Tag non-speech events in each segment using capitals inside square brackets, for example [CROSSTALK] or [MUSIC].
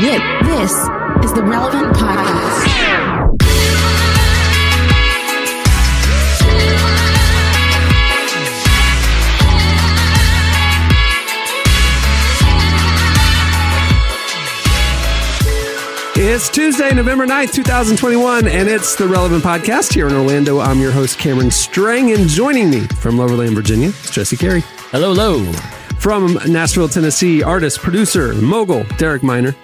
This is the Relevant Podcast. It's Tuesday, November 9th, 2021, and it's the Relevant Podcast here in Orlando. I'm your host, Cameron Strang, and joining me from Loverland, Virginia, is Jesse Carey. Hello, hello. From Nashville, Tennessee, artist, producer, mogul, Derek Minor.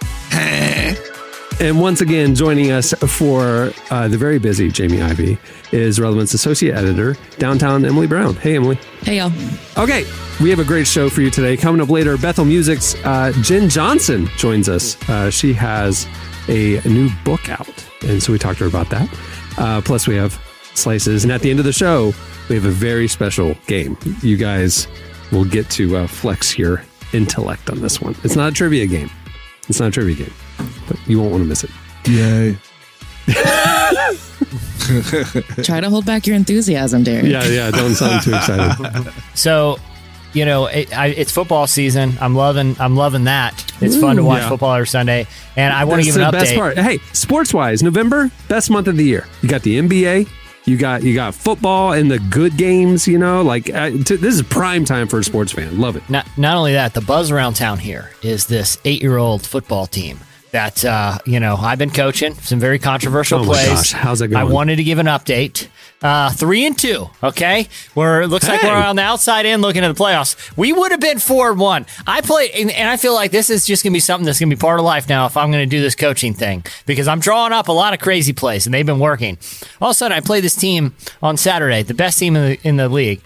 And once again, joining us for uh, the very busy Jamie Ivey is Relevant's associate editor, downtown Emily Brown. Hey, Emily. Hey, y'all. Okay, we have a great show for you today. Coming up later, Bethel Music's uh, Jenn Johnson joins us. Uh, she has a new book out, and so we talked to her about that. Uh, plus, we have slices, and at the end of the show, we have a very special game. You guys will get to uh, flex your intellect on this one. It's not a trivia game. It's not a trivia game, but you won't want to miss it. Yay. [LAUGHS] Try to hold back your enthusiasm, Derek. Yeah, yeah. Don't sound too excited. [LAUGHS] So, you know, it, I, it's football season. I'm loving, I'm loving that. It's fun to watch yeah. football every Sunday, and I want to That's give an the update. best part. Hey, sports wise, November best month of the year. You got the NBA. You got you got football and the good games. You know, like uh, t- this is prime time for a sports fan. Love it. Not, not only that, the buzz around town here is this eight-year-old football team that uh, you know I've been coaching some very controversial Oh my plays. gosh, how's that going? I wanted to give an update. Uh, three and two. Okay, where it looks like we're on the outside in looking at the playoffs. We would have been four and one. I played, and, and I feel like this is just gonna be something that's gonna be part of life now if I'm gonna do this coaching thing because I'm drawing up a lot of crazy plays and they've been working. All of a sudden, I play this team on Saturday, the best team in the in the league.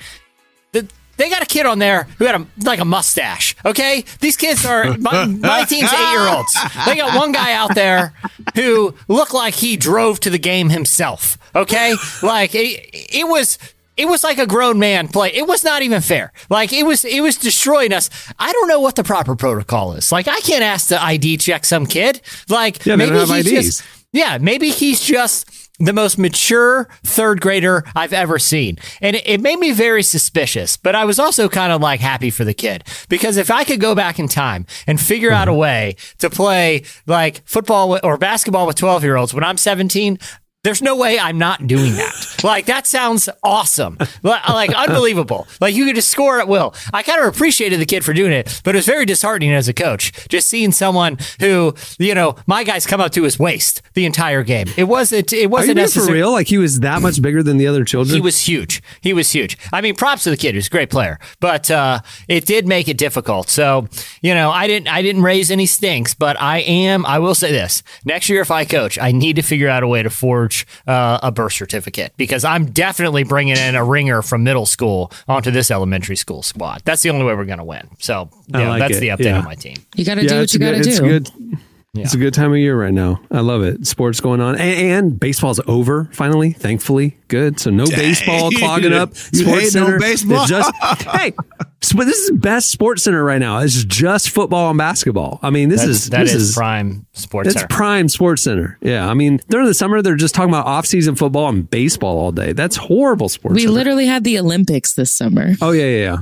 The, they got a kid on there who had a like a mustache. Okay, these kids are my, my team's eight year olds. They got one guy out there who looked like he drove to the game himself. Okay, like it, it was. It was like a grown man play. It was not even fair. Like it was, it was destroying us. I don't know what the proper protocol is. Like I can't ask to ID check some kid. Like Yeah, maybe he's IDs. just yeah, maybe he's just the most mature third grader I've ever seen. And it, it made me very suspicious, but I was also kind of like happy for the kid because if I could go back in time and figure out mm-hmm. a way to play like football or basketball with 12 year olds when I'm 17, there's no way I'm not doing that. [LAUGHS] Like that sounds awesome. Like, unbelievable. Like you could just score at will. I kind of appreciated the kid for doing it, but it was very disheartening as a coach just seeing someone who, you know, my guys come up to his waist the entire game. It wasn't it wasn't being for necessary. real? Like he was that much bigger than the other children? He was huge. He was huge. I mean, props to the kid. He was a great player, but uh, it did make it difficult. So, you know, I didn't, I didn't raise any stinks, but I am. I will say this: next year, if I coach, I need to figure out a way to forge uh, a birth certificate because I'm definitely bringing in a ringer from middle school onto this elementary school squad. That's the only way we're going to win. So, I you know, like that's it. the update Yeah. on my team. You got to yeah, do what you got to do. It's good. It's a good time of year right now. I love it. Sports going on, and, and baseball's over finally. Thankfully, good. So no baseball clogging up. [LAUGHS] You Sports hate no Center. baseball? It's just [LAUGHS] hey, so this is the best Sports Center right now. It's just football and basketball. I mean, this That's, is that this is is prime sports center. It's center. prime Sports Center. Yeah, I mean during the summer they're just talking about off-season football and baseball all day. That's horrible Sports We Center. literally had the Olympics this summer. oh yeah, yeah, yeah.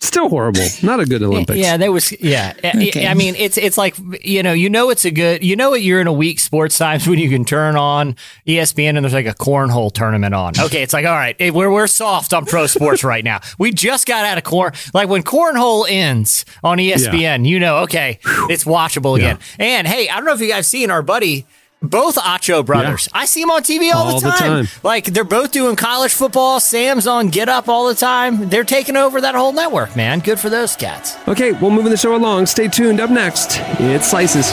Still horrible. Not a good Olympics. Yeah, there was. Yeah, Okay. I mean, it's it's like you know, you know, it's a good. You know, what you're in a week sports times [LAUGHS] when you can turn on ESPN and there's like a cornhole tournament on. Okay, it's like all right, we're we're soft on pro sports right now. [LAUGHS] We just got out of corn. Like when cornhole ends on ESPN, you know, okay, it's watchable again. And hey, I don't know if you guys seen our buddy. Both Acho brothers. I see them on TV all, All the, the time. time. Like they're both doing college football. Sam's on Get Up all the time. They're taking over that whole network, man. Good for those cats. Okay, we're moving the show along. Stay tuned. Up next, it's Slices.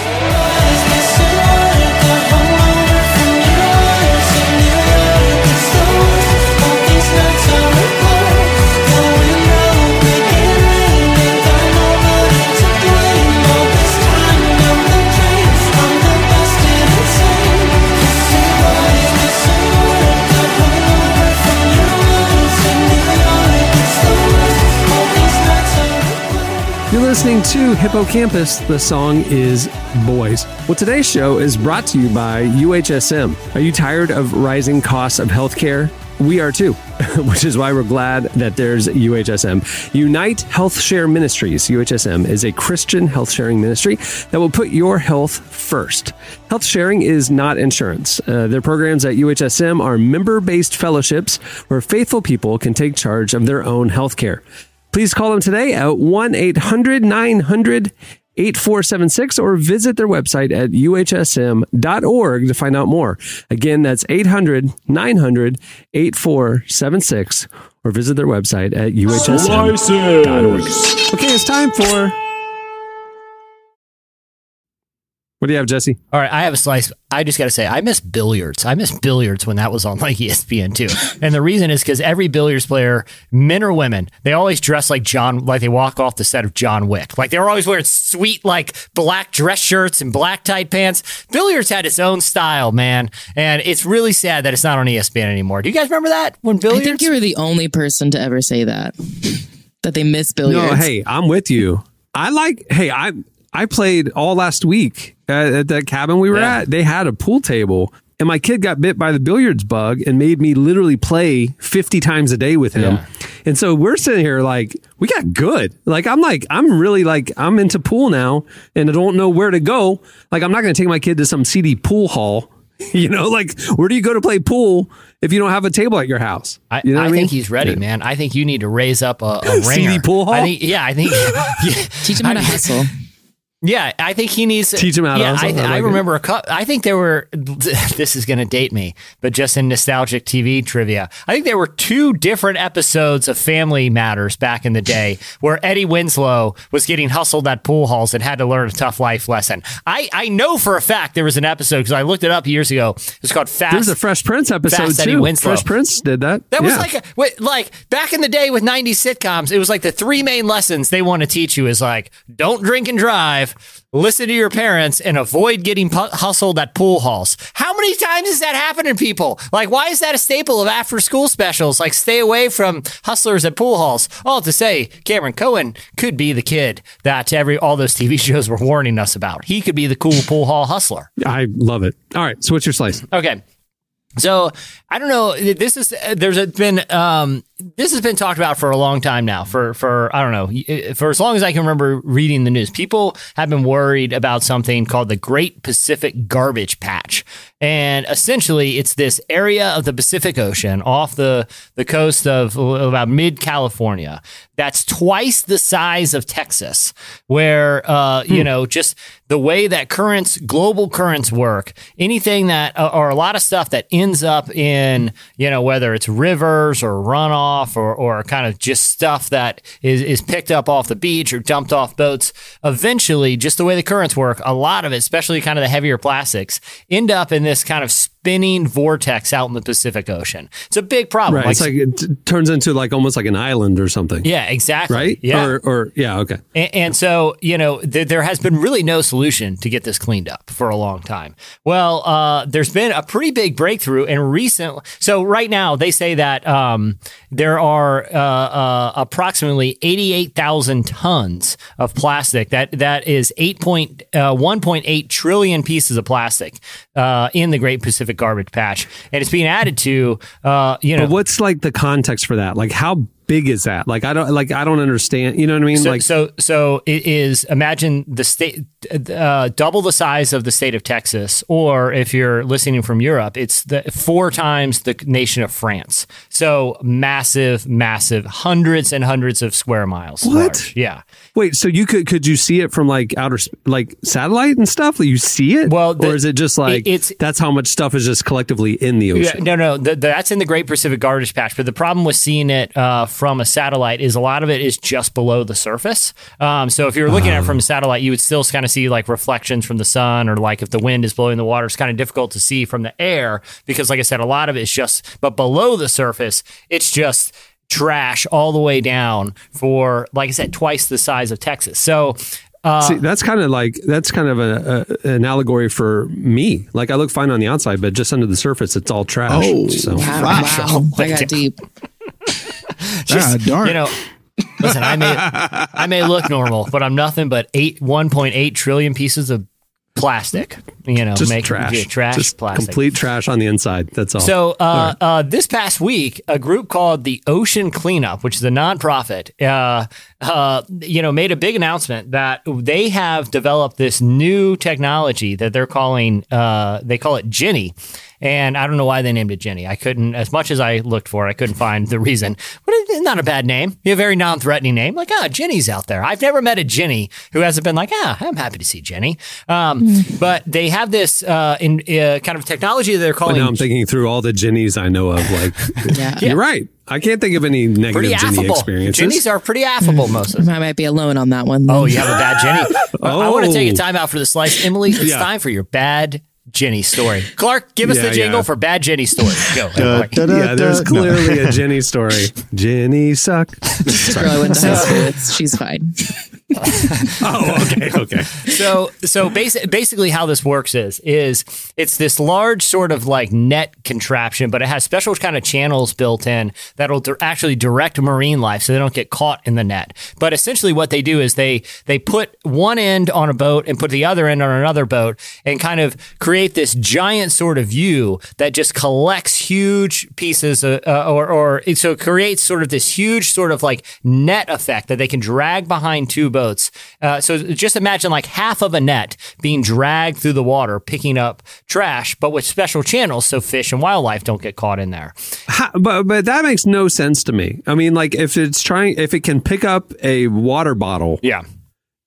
Listening to Hippo Campus. The song is Boys. Well, today's show is brought to you by UHSM. Are you tired of rising costs of healthcare? We are too. [LAUGHS] which is why we're glad that there's UHSM. Unite Health Share Ministries, UHSM, is a Christian health sharing ministry that will put your health first. Health sharing is not insurance. Uh, their programs at UHSM are member based fellowships where faithful people can take charge of their own health care. Please call them today at 1 800 900 8476 or visit their website at uhsm.org to find out more. Again, that's 800 900 8476 or visit their website at uhsm.org. Okay, it's time for. What do you have, Jesse? All right, I have a slice. I just got to say, I miss billiards. I miss billiards when that was on [LAUGHS] like ESPN too. and the reason is because every billiards player, men or women, they always dress like John, like they walk off the set of John Wick. Like they were always wearing sweet, like black dress shirts and black tight pants. Billiards had its own style, man. And it's really sad that it's not on ESPN anymore. Do you guys remember that when billiards? I billiards? think you were the only person to ever say that. That they miss billiards. No, hey, I'm with you. I like. Hey, I I played all last week at, at that cabin we were Yeah. at. They had a pool table, and my kid got bit by the billiards bug and made me literally play 50 times a day with him. Yeah. And so we're sitting here like we got good. Like I'm like I'm really like I'm into pool now, and I don't know where to go. Like I'm not going to take my kid to some seedy pool hall. [LAUGHS] You know, like where do you go to play pool if you don't have a table at your house? I, you know I what think mean? he's ready, man. I think you need to raise up a, a [LAUGHS] CD pool hall? I think, yeah, I think, [LAUGHS] yeah, Teach him how to hustle. Yeah, I think he needs to Teach him how to Yeah, hustle. I, I like I it. remember a couple. I think there were. [LAUGHS] This is going to date me, but just in nostalgic TV trivia, I think there were two different episodes of Family Matters back in the day [LAUGHS] where Eddie Winslow was getting hustled at pool halls and had to learn a tough life lesson. I I know for a fact there was an episode because I looked it up years ago. It's called Fast. There's a Fresh Prince episode Fast Eddie too. Winslow. Fresh Prince did that. That was like a, like back in the day with 90s sitcoms, it was like the three main lessons they want to teach you is like don't drink and drive, listen to your parents, and avoid getting pu- hustled at pool halls. How many times has that happened to people? Like, why is that a staple of after school specials? Like, stay away from hustlers at pool halls. All to say, Cameron Cohen could be the kid that every all those TV [LAUGHS] shows were warning us about. He could be the cool pool hall hustler. I love it. All right, so what's your slice? Okay. So I don't know. This is there's been um, this has been talked about for a long time now. For for I don't know for as long as I can remember reading the news, people have been worried about something called the Great Pacific Garbage Patch, and essentially it's this area of the Pacific Ocean off the the coast of about mid California that's twice the size of Texas, where uh, you know just the way that currents, global currents work, anything that, uh, or a lot of stuff that ends up in, you know, whether it's rivers or runoff or, or kind of just stuff that is, is picked up off the beach or dumped off boats, eventually, just the way the currents work, a lot of it, especially kind of the heavier plastics, end up in this kind of spinning vortex out in the Pacific Ocean. It's a big problem. Right, it's like it t- turns into like almost like an island or something. yeah, exactly. Right? Yeah. Or, or yeah, okay. And, and so, you know, th- there has been really no solution to get this cleaned up for a long time. Well, uh, there's been a pretty big breakthrough in recent. So right now, they say that um, there are uh, uh, approximately 88,000 tons of plastic. That that is 8 point, uh, 1.8 trillion pieces of plastic uh, in the Great Pacific Garbage Patch, and it's being added to. Uh, you know, But what's like the context for that? Like how big is that? Like I don't like I don't understand. You know what I mean? So, like so, so it is. Imagine the state, uh, double the size of the state of Texas, or if you're listening from Europe, it's the four times the nation of France. So massive, massive, hundreds and hundreds of square miles. What? large. Yeah. wait, so you could could you see it from like outer like satellite and stuff? Like you see it? Well, the- or is it just like it- it's- that's how much stuff is just collectively in the Yeah, ocean? no, no, the, that's in the Great Pacific Garbage Patch. But the problem with seeing it uh, from a satellite is a lot of it is just below the surface. Um, so if you're looking at it from a satellite, you would still kind of see like reflections from the sun, or like if the wind is blowing the water, it's kind of difficult to see from the air because, like I said, a lot of it is just. But below the surface, it's just trash all the way down for, like I said, twice the size of Texas. So. Uh, See, that's kind of like that's kind of a, a, an allegory for me. Like I look fine on the outside, but just under the surface, it's all trash. Oh, so [LAUGHS] Wow, Trash. wow. I got deep. Ah, darn. you know, listen, I may I may look normal, but I'm nothing but eight one point eight trillion pieces of plastic. You know, Just make trash. trash Just plastic. complete trash on the inside. That's all. So, uh, All right. uh, this past week, a group called the Ocean Cleanup, which is a nonprofit, uh, uh, you know, made a big announcement that they have developed this new technology that they're calling, uh, they call it Jenny. And I don't know why they named it Jenny. I couldn't, as much as I looked for, I couldn't find the reason. But it's not a bad name. A very non-threatening name. Like, ah, Jenny's out there. I've never met a Jenny who hasn't been like, ah, I'm happy to see Jenny. Um, but they have this uh, in uh, kind of technology that they're But calling now I'm thinking through all the Jennies I know of. Like, [LAUGHS] Yeah. you're right. I can't think of any negative pretty Jenny affable. experiences. Jennies are pretty affable most of the I might be alone on that one. then. Oh, you have a bad Jenny? Well, [LAUGHS] I want to take a Oh. time out for the slice. Emily, it's Yeah. time for your bad Jenny story. Clark, give us Yeah, the jingle yeah. for bad Jenny story. Go. [LAUGHS] Da, da, da, yeah, there's da. No. clearly a Jenny story. Jenny suck. The girl I went to high school with. She's fine. [LAUGHS] Oh, okay, okay. so so basi- basically how this works is is it's this large sort of like net contraption but it has special kind of channels built in that'll di- actually direct marine life so they don't get caught in the net but essentially what they do is they they put one end on a boat and put the other end on another boat and kind of create this giant sort of view that just collects huge pieces of, uh, or or so it creates sort of this huge sort of like net effect that they can drag behind two boats. Uh, so just imagine like half of a net being dragged through the water, picking up trash, but with special channels so fish and wildlife don't get caught in there. Ha- but but that makes no sense to me. I mean, like if it's trying, if it can pick up a water bottle, Yeah.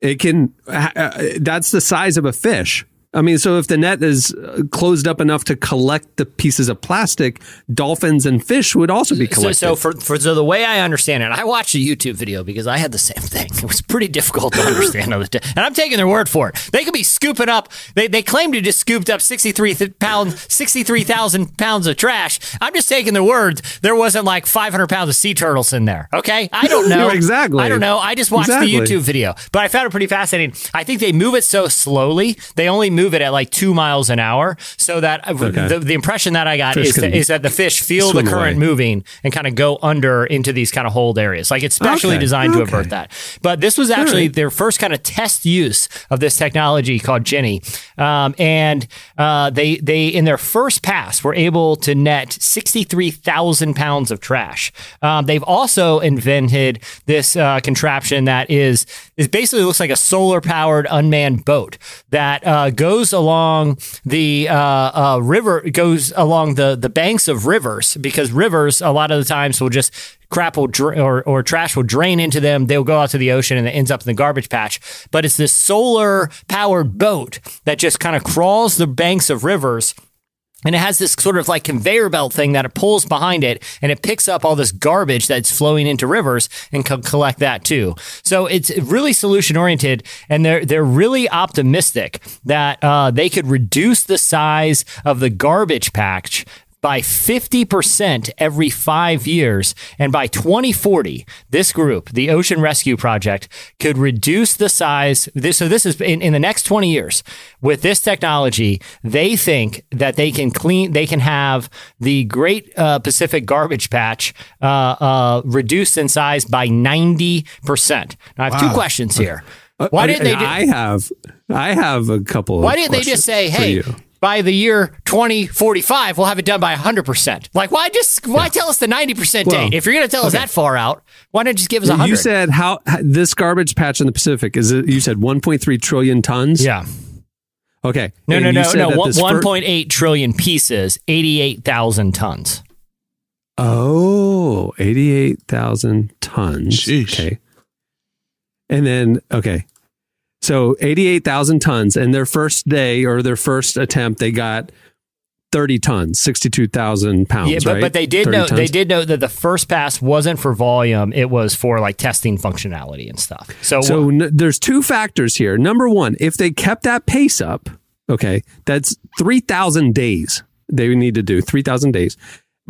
it can. Uh, that's the size of a fish. I mean, so if the net is uh, closed up enough to collect the pieces of plastic, dolphins and fish would also be collected. so for, for so the way I understand it, I watched a YouTube video because I had the same thing. [LAUGHS] It was pretty difficult to understand, on the t- and I'm taking their word for it. They could be scooping up. They, they claim to just scooped up 63 th- pounds, 63,000 pounds of trash. I'm just taking their words. There wasn't like 500 pounds of sea turtles in there. Okay, I don't [LAUGHS] know Exactly. I don't know. I just watched Exactly. the YouTube video, but I found it pretty fascinating. I think they move it so slowly. They only move it at like two miles an hour, so that uh, Okay. the, the impression that I got Fish is that, is that the fish feel the current away. moving and kind of go under into these kind of hold areas. Like it's specially Okay. designed to avert that. But this was actually right. their first kind of test use of this technology called Jenny, um, and uh, they they in their first pass were able to net sixty three thousand pounds of trash. Um, they've also invented this uh, contraption that is is basically looks like a solar powered unmanned boat that uh, goes along the uh, uh, river goes along the the banks of rivers because rivers a lot of the times will just crap will or, or trash will drain into them. They'll go out to the ocean and it ends up in the garbage patch. But it's this solar powered boat that just kind of crawls the banks of rivers. And it has this sort of like conveyor belt thing that it pulls behind it and it picks up all this garbage that's flowing into rivers and can collect that too. So it's really solution oriented and they're, they're really optimistic that uh, they could reduce the size of the garbage patch by 50% every five years. And by 2040, this group, the Ocean Rescue Project, could reduce the size. This, so this is in, in the next 20 years with this technology, they think that they can clean, they can have the Great uh, Pacific Garbage Patch uh, uh, reduced in size by 90%. Now, I have two questions here. Why didn't they? Do- I have, I have a couple. why didn't they just say, "Hey. By the year 2045, we'll have it done by 100 percent"? Like, why just why tell us the 90 percent Well, date? If you're going to tell us that far out, why not just give us 100? You said how this garbage patch in the Pacific is it? You said 1.3 trillion tons. yeah. Okay. No, And no, no, no. that One, this fir- 1.8 trillion pieces, 88,000 tons. Oh, 88,000 tons. Sheesh. Okay. And then, okay. So 88,000 tons. And their first day or their first attempt, they got 30 tons, 62,000 pounds. yeah, but, right? but they did 30 know they did know that the first pass wasn't for volume; it was for like testing functionality and stuff. So, So n- there's two factors here. Number one, if they kept that pace up, okay, that's 3,000 days they would need to do, 3,000 days.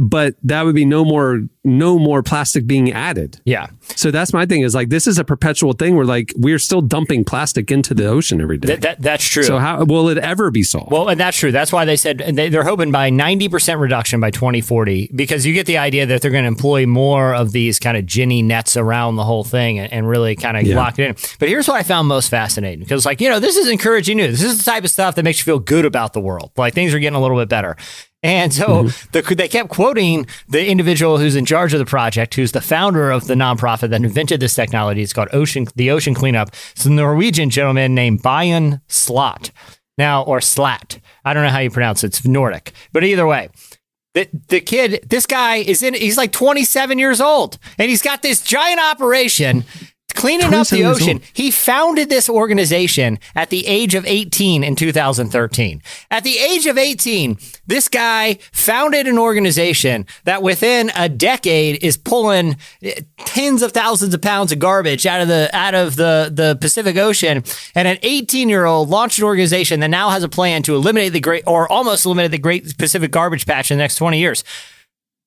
But that would be no more no more plastic being added. Yeah. So that's my thing is like this is a perpetual thing where like we're still dumping plastic into the ocean every day. That, that, that's true. so how will it ever be solved? Well, and that's true. That's why they said they, they're hoping by 90% reduction by 2040, because you get the idea that they're going to employ more of these kind of Jenny nets around the whole thing and, and really kind of Yeah. lock it in. But here's what I found most fascinating because, like, you know, this is encouraging news. This is the type of stuff that makes you feel good about the world. Like things are getting a little bit better. And so mm-hmm. the, they kept quoting the individual who's in charge of the project, who's the founder of the nonprofit that invented this technology. It's called Ocean, the Ocean Cleanup. It's a Norwegian gentleman named Bayan Slot. Now, or Slat. I don't know how you pronounce it. It's Nordic. But either way, the, the kid, this guy is in, he's like 27 years old and he's got this giant operation cleaning up the ocean. He founded this organization at the age of 18 in 2013. At the age of 18, this guy founded an organization that within a decade is pulling eh, tens of thousands of pounds of garbage out of the out of the the Pacific Ocean. And an 18 year old launched an organization that now has a plan to eliminate the great or almost eliminate the Great Pacific Garbage Patch in the next 20 years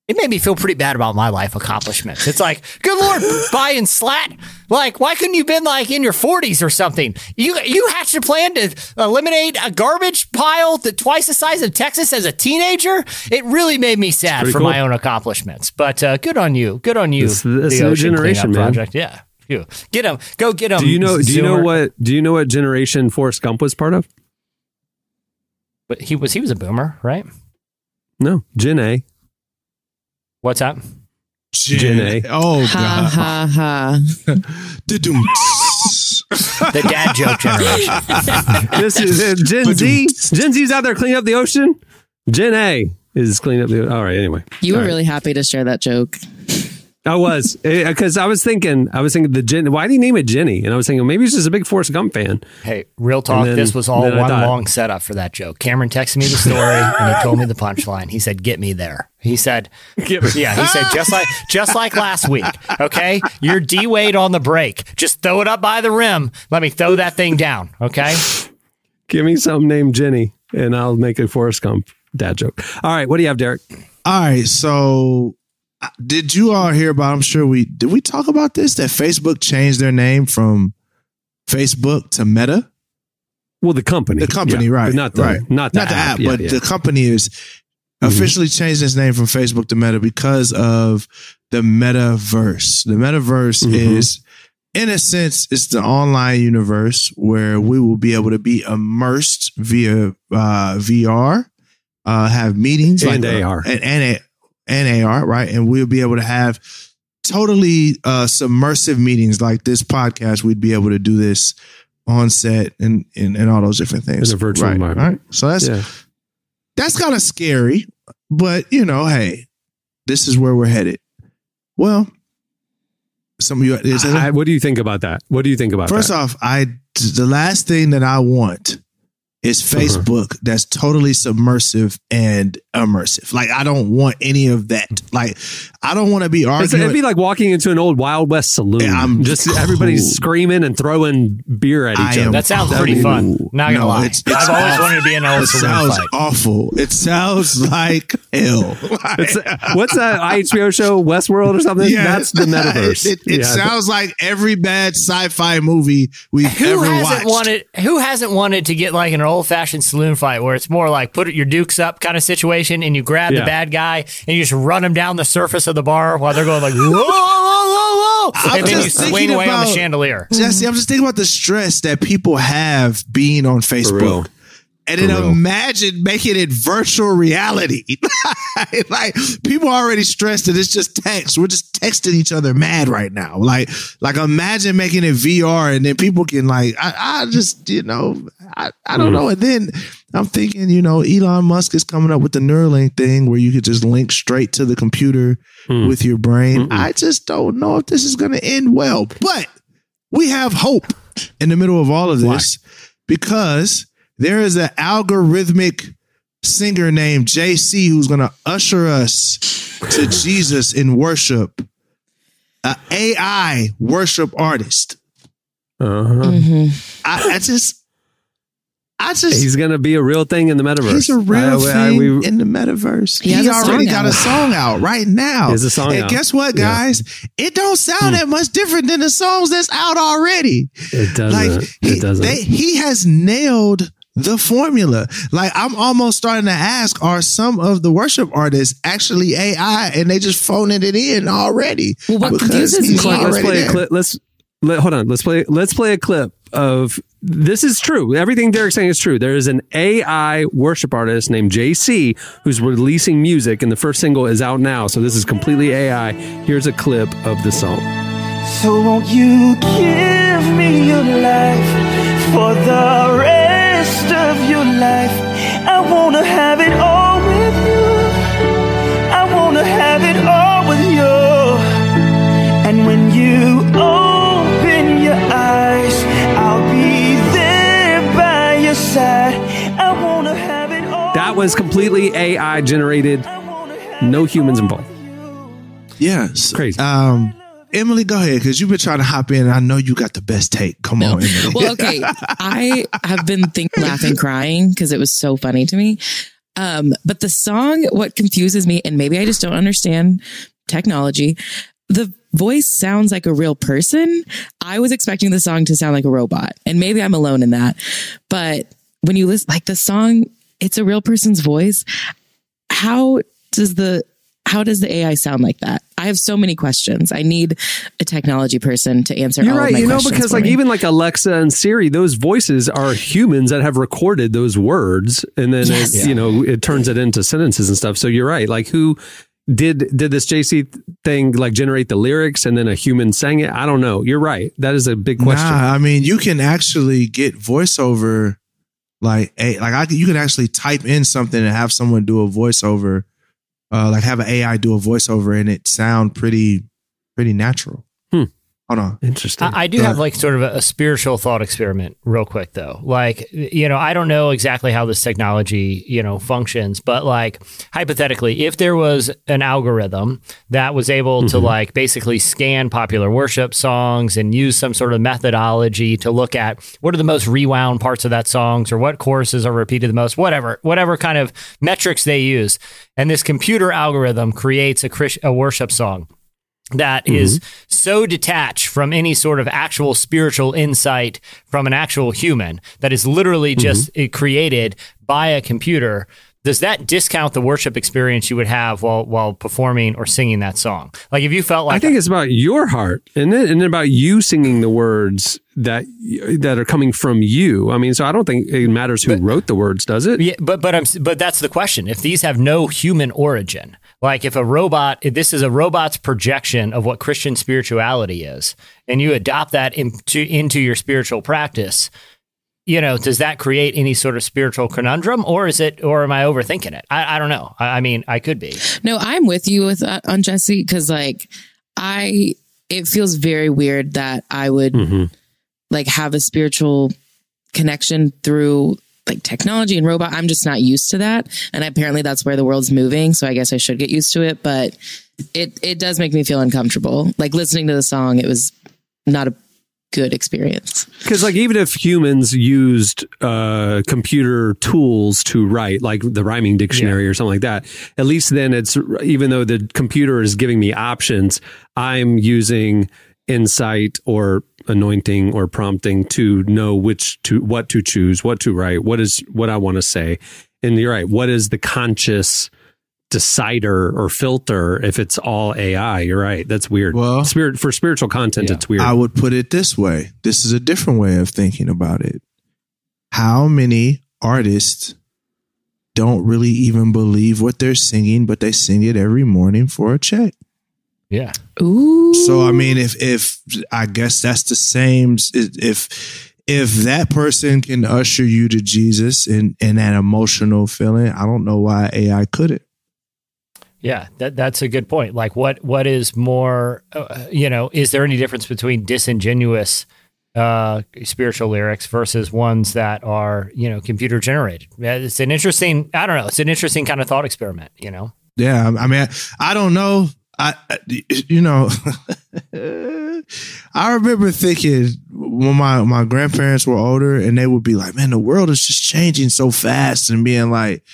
it made me feel pretty bad about my life accomplishments. It's like, good lord, Boyan Slat. Like, why couldn't you been like in your forties or something? You you hatched a plan to eliminate a garbage pile that twice the size of Texas as a teenager. It really made me sad for cool. my own accomplishments. But uh, good on you, good on you. This- this the new generation, man. project. Yeah, you get them. Go get them. do you know do you know what do you know what generation Forrest Gump was part of? But he was he was a boomer, right? No, Gen A. What's that? Gen A. Oh Ha god. ha [LAUGHS] ha. Da-dum. The dad joke generation. [LAUGHS] This is uh, Gen Z. Gen Z's out there cleaning up the ocean. Gen A is cleaning up the. All right. Anyway, You were All right. really happy to share that joke. I was [LAUGHS] eh, because I was thinking I was thinking the Gen. Why do you name it Jenny? And I was thinking maybe he's just a big Forrest Gump fan. Hey, real talk. Then- this was all one thought- long setup for that joke. Cameron texted me the story and he told me the punchline. He said, "Get me there." He said, [LAUGHS] Get me- "Yeah." He said, "Just like just like last week. Okay, you're D Wade on the break. Just throw it up by the rim. Let me throw that thing down. Okay." Give me something named Jenny, and I'll make a Forrest Gump dad joke. All right. What do you have, Derek? All right, so did you all hear about? I'm sure we did. We talk about this that Facebook changed their name from Facebook to Meta. Well, the company. The company, Yeah, right? but Not the right. not the not the app, Yeah, but yeah. the company is Mhm. officially changed its name from Facebook to Meta because of the metaverse. The metaverse Mhm. is, in a sense, it's the online universe where we will be able to be immersed via uh, VR, uh, have meetings And like, uh, AR. and, and and AR, right? And we'll be able to have totally uh, submersive meetings like this podcast. We'd be able to do this on set and and, and all those different things In a virtual right, environment. Right? So that's yeah. that's kind of scary, but you know, hey, this is where we're headed. Well, some of you, is it- I, what do you think about that? What do you think about first that? off, I the last thing that I want is Uh-huh. Facebook that's totally submersive and immersive. Like I don't want any of that. Like I don't want to be It's, arguing. it'd be like walking into an old Wild West saloon. Yeah, I'm just everybody's screaming and throwing beer at each I other. That sounds That pretty fun. Not gonna No, lie. it's- it's I've always awful. wanted to be in an old it saloon sounds fight. awful. It sounds [LAUGHS] like hell. It's, [LAUGHS] what's that HBO show, Westworld or something? Yeah, That's the [LAUGHS] metaverse. It, it Yeah. sounds like every bad sci-fi movie we've Who ever hasn't watched. wanted? Who hasn't wanted to get like an old fashioned saloon fight where it's more like put your dukes up kind of situation, and you grab Yeah. the bad guy and you just run him down the surface of the bar while they're going like whoa, whoa, whoa, whoa, I'm and then you just swing thinking away on the about- chandelier. Jesse, I'm just thinking about the stress that people have being on real. Facebook. And then real. imagine making it virtual reality. [LAUGHS] like people are already stressed that it's just text. We're just texting each other mad right now. Like, like imagine making it VR and then people can like, I, I just, you know, I, I don't Mm. know. And then I'm thinking, you know, Elon Musk is coming up with the Neuralink thing where you could just link straight to the computer Mm. with your brain. Mm-mm. I just don't know if this is going to end well, but we have hope in the middle of all of this because there is an algorithmic singer named JC who's going to usher us to Jesus in worship. An AI worship artist. Uh-huh. Mhm. I, I just, I just He's going to be a real thing in the metaverse. He's a real I- I- thing we- in the metaverse. He He, has a song already got out. a song out right now. He has a song and out. guess what, Yeah. guys? It don't sound that much different than the songs that's out already. it doesn't. Like he, it doesn't. they- he has nailed the formula. Like I'm almost starting to ask: Are some of the worship artists actually AI and they just phoning it in already? Well, what Because confuses he's me- Clark, let's already play a clip. Let's let, hold on. Let's play. Let's play a clip of this. Is true. Everything Derek's saying is true. There is an AI worship artist named JC who's releasing music, and the first single is out now. So this is completely AI. Here's a clip of the song. So won't you give me your life for the rest of your life? I wanna have it all with you. I wanna have it all with you. And when you open your eyes, I'll be there by your side. I wanna have it all. That was completely AI generated. I wanna have No humans involved. with you. Yes, Crazy. Um, Emily, go ahead because you've been trying to hop in. I know you got the best take. Come on, Emily. [LAUGHS] Well, okay. I have been thinking, laughing, crying because it was so funny to me. Um, but the song, what confuses me, and maybe I just don't understand technology. The voice sounds like a real person. I was expecting the song to sound like a robot, and maybe I'm alone in that. But when you listen, like the song, it's a real person's voice. How does the how does the AI sound like that? I have so many questions. I need a technology person to answer You're all right. of my You know, because like me. even like Alexa and Siri, those voices are humans that have recorded those words, and then Yes. it, you know it turns it into sentences and stuff. So you're right. Like who did did this JC thing like generate the lyrics and then a human sang it? I don't know. You're right. That is a big question. Nah, I mean, you can actually get voiceover, like a like I can, you can actually type in something and have someone do a voiceover, uh, like have an AI do a voiceover and it sound pretty pretty natural. Hold on. Interesting. I, I do Yeah. have like sort of a, a spiritual thought experiment, real quick though. Like, you know, I don't know exactly how this technology, you know, functions, but like hypothetically, if there was an algorithm that was able to mm-hmm. like basically scan popular worship songs and use some sort of methodology to look at what are the most rewound parts of that songs or what choruses are repeated the most, whatever, whatever kind of metrics they use, and this computer algorithm creates a, Chris- a worship song that is so detached from any sort of actual spiritual insight from an actual human that is literally just uh, created by a computer does that discount the worship experience you would have while while performing or singing that song like if you felt like I think it's about your heart and then, and then about you singing the words that that are coming from you. I mean, so I don't think it matters who wrote the words, does it? Yeah, but but I'm but that's the question. If these have no human origin, like if a robot, if this is a robot's projection of what Christian spirituality is, and you adopt that into into your spiritual practice, you know, does that create any sort of spiritual conundrum, or is it, or am I overthinking it? I, I don't know. I, I mean, I could be. No, I'm with you with uh, on Jesse because like I it feels very weird that I would Mhm. like have a spiritual connection through like technology and robot. I'm just not used to that, and apparently that's where the world's moving. So I guess I should get used to it, but it it does make me feel uncomfortable. Like listening to the song, it was not a good experience. Because like even if humans used uh, computer tools to write, like the rhyming dictionary or something like that, at least then it's even though the computer is giving me options, I'm using insight or anointing or prompting to know which to what to choose, what to write, what is what I want to say. And you're right. What is the conscious decider or filter if it's all AI? You're right. That's weird. Well- spirit for spiritual content, Yeah. it's weird. I would put it this way. This is a different way of thinking about it. How many artists don't really even believe what they're singing, but they sing it every morning for a check? Yeah. Ooh. So I mean, if if I guess that's the same. If if that person can usher you to Jesus and and that emotional feeling, I don't know why AI couldn't. Yeah, that that's a good point. Like, what what is more? Uh, you know, is there any difference between disingenuous uh, spiritual lyrics versus ones that are you know computer generated? It's an interesting. I don't know. It's an interesting kind of thought experiment. You know. Yeah, I mean, I don't know. I, I- you know, [LAUGHS] I remember thinking when my, my grandparents were older and they would be like, man, the world is just changing so fast and being like,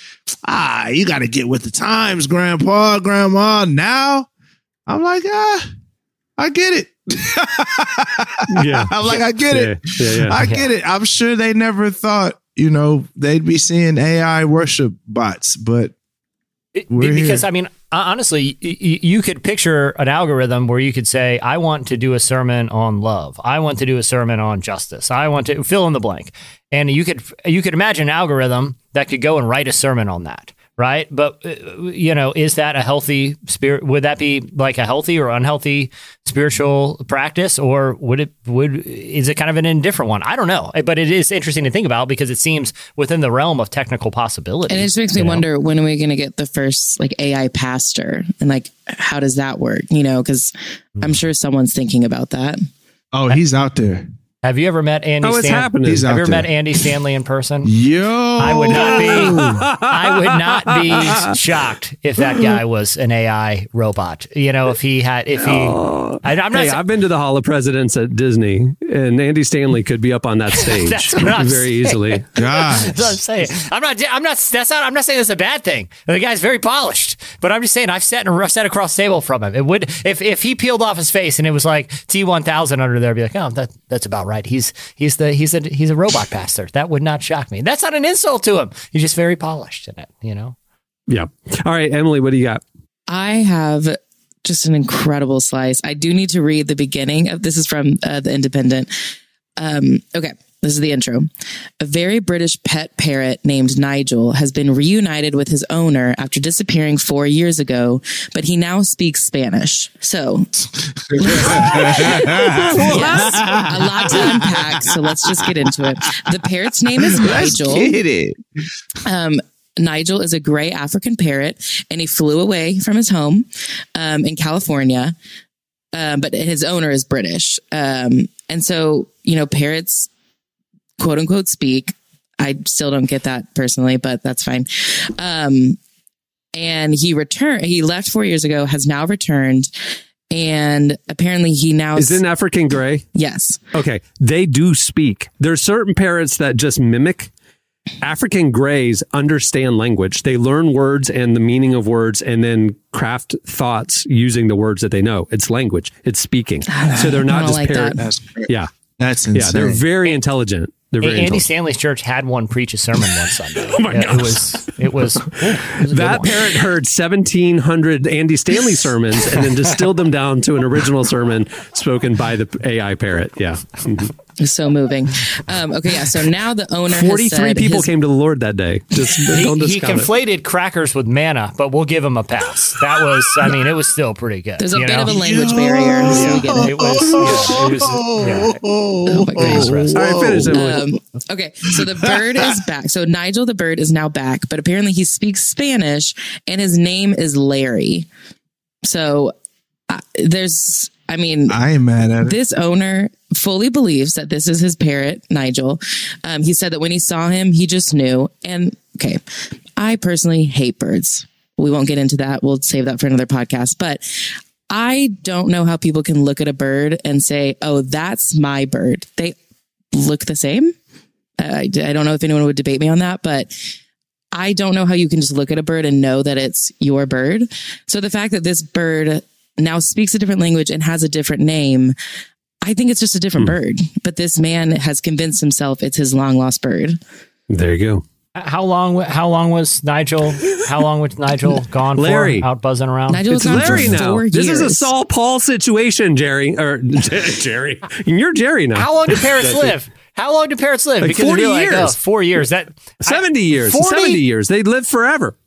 ah, you got to get with the times, grandpa, grandma. Now I'm like, ah, I get it. [LAUGHS] Yeah. I'm like, I get it. Yeah, yeah, yeah. I get it. I'm sure they never thought, you know, they'd be seeing AI worship bots, but It- We're because here. I mean, honestly, you could picture an algorithm where you could say, "I want to do a sermon on love. I want to do a sermon on justice. I want to fill in the blank," and you could you could imagine an algorithm that could go and write a sermon on that, right? But uh, you know, is that a healthy spirit? Would that be like a healthy or unhealthy spiritual practice, or would it would is it kind of an indifferent one? I don't know, but it is interesting to think about because it seems within the realm of technical possibility. And it just makes me know? wonder when are we going to get the first like AI pastor and like how does that work? You know, because I'm sure someone's thinking about that. oh, he's out there. Have you ever met Andy? Oh, it's Stan- happening. He's Have out you ever there. met Andy Stanley in person? Yo, I would not be. I would not be shocked if that guy [LAUGHS] was an AI robot. You know, if he had, if he, oh. I, I'm not. Hey, sa- I've been to the Hall of Presidents at Disney, and Andy Stanley could be up on that [LAUGHS] stage That's what I'm very saying. easily. God. [LAUGHS] That's what I'm saying. I'm not. I'm not. That's not. I'm not saying that's a bad thing. The guy's very polished, but I'm just saying I've sat and sat across the table from him. It would if if he peeled off his face and it was like T1000 under there, I'd be like, oh, that that's about right. He's he's the he's a he's a robot pastor. That would not shock me. That's not an insult to him. He's just very polished in it. You know. Yeah. All right, Emily, what do you got? I have just an incredible slice. I do need to read the beginning of this is from uh, the Independent. Um, okay, this is the intro. A very British pet parrot named Nigel has been reunited with his owner after disappearing four years ago, but he now speaks Spanish. So, [LAUGHS] yes, a lot to unpack. So let's just get into it. The parrot's name is Let's Nigel. get it. Um, Nigel is a gray African parrot, and he flew away from his home um, in California. Um, but his owner is British, um, and so you know parrots, quote unquote, speak. I still don't get that personally, but that's fine. Um, and he returned. He left four years ago. Has now returned, and apparently he now Is it an African gray? yes. Okay, they do speak. There's certain parrots that just mimic. African grays understand language. They learn words and the meaning of words and then craft thoughts using the words that they know. It's language. It's speaking. [SIGHS] So they're not just like parrot. that. That's great. Yeah. That's Yeah, they're very intelligent. They're very Andy. Stanley's church had one preach a sermon one [LAUGHS] Sunday. Oh my Yeah, gosh. It was. It was. it was That parrot heard 1,700 Andy Stanley sermons and then distilled them down to an original sermon spoken by the AI parrot. Yeah. [LAUGHS] It's so moving. Um, okay, yeah. So now the owner 43 people his- came to the Lord that day. Just He, don't he discount it. conflated crackers with manna, but we'll give him a pass. That was, I mean, it was still pretty good. There's a you bit know? of a language barrier. So it. It was, yeah, it was, yeah. Oh my gosh. All right, finish it. Um, okay, so the bird is [LAUGHS] back. So Nigel the bird is now back, but apparently he speaks Spanish and his name is Larry. So uh, there's, I mean, I am mad at it. this owner fully believes that this is his parrot, Nigel. Um, he said that when he saw him, he just knew. And okay, I personally hate birds. We won't get into that. We'll save that for another podcast. But I don't know how people can look at a bird and say, oh, that's my bird. They look the same. I, I don't know if anyone would debate me on that, but I don't know how you can just look at a bird and know that it's your bird. So the fact that this bird now speaks a different language and has a different name, I think it's just a different hmm. bird. But this man has convinced himself it's his long lost bird. There you go. Uh, how long? How long was Nigel? How long was Nigel [LAUGHS] gone Larry. for? Out buzzing around. Nigel was It's for Larry now. four This is a years. Saul Paul situation, Jerry. Or [LAUGHS] Jerry. You're Jerry now. How long do parrots live? How long do parrots live? Like 40 you're like, oh, years. oh, four years. That 70 years. 40? 70 years. They live forever.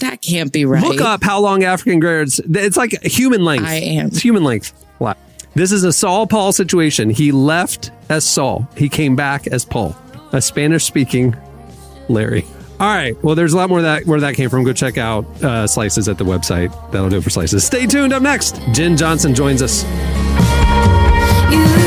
That can't be right. Look up how long African grays. It's like human length. I am. It's human length. Wow. This is a Saul Paul situation. He left as Saul. He came back as Paul, a Spanish speaking Larry. All right. Well, there's a lot more of that where that came from. Go check out uh, Slices at the website. That'll do it for Slices. Stay tuned. Up next, Jenn Johnson joins us. Should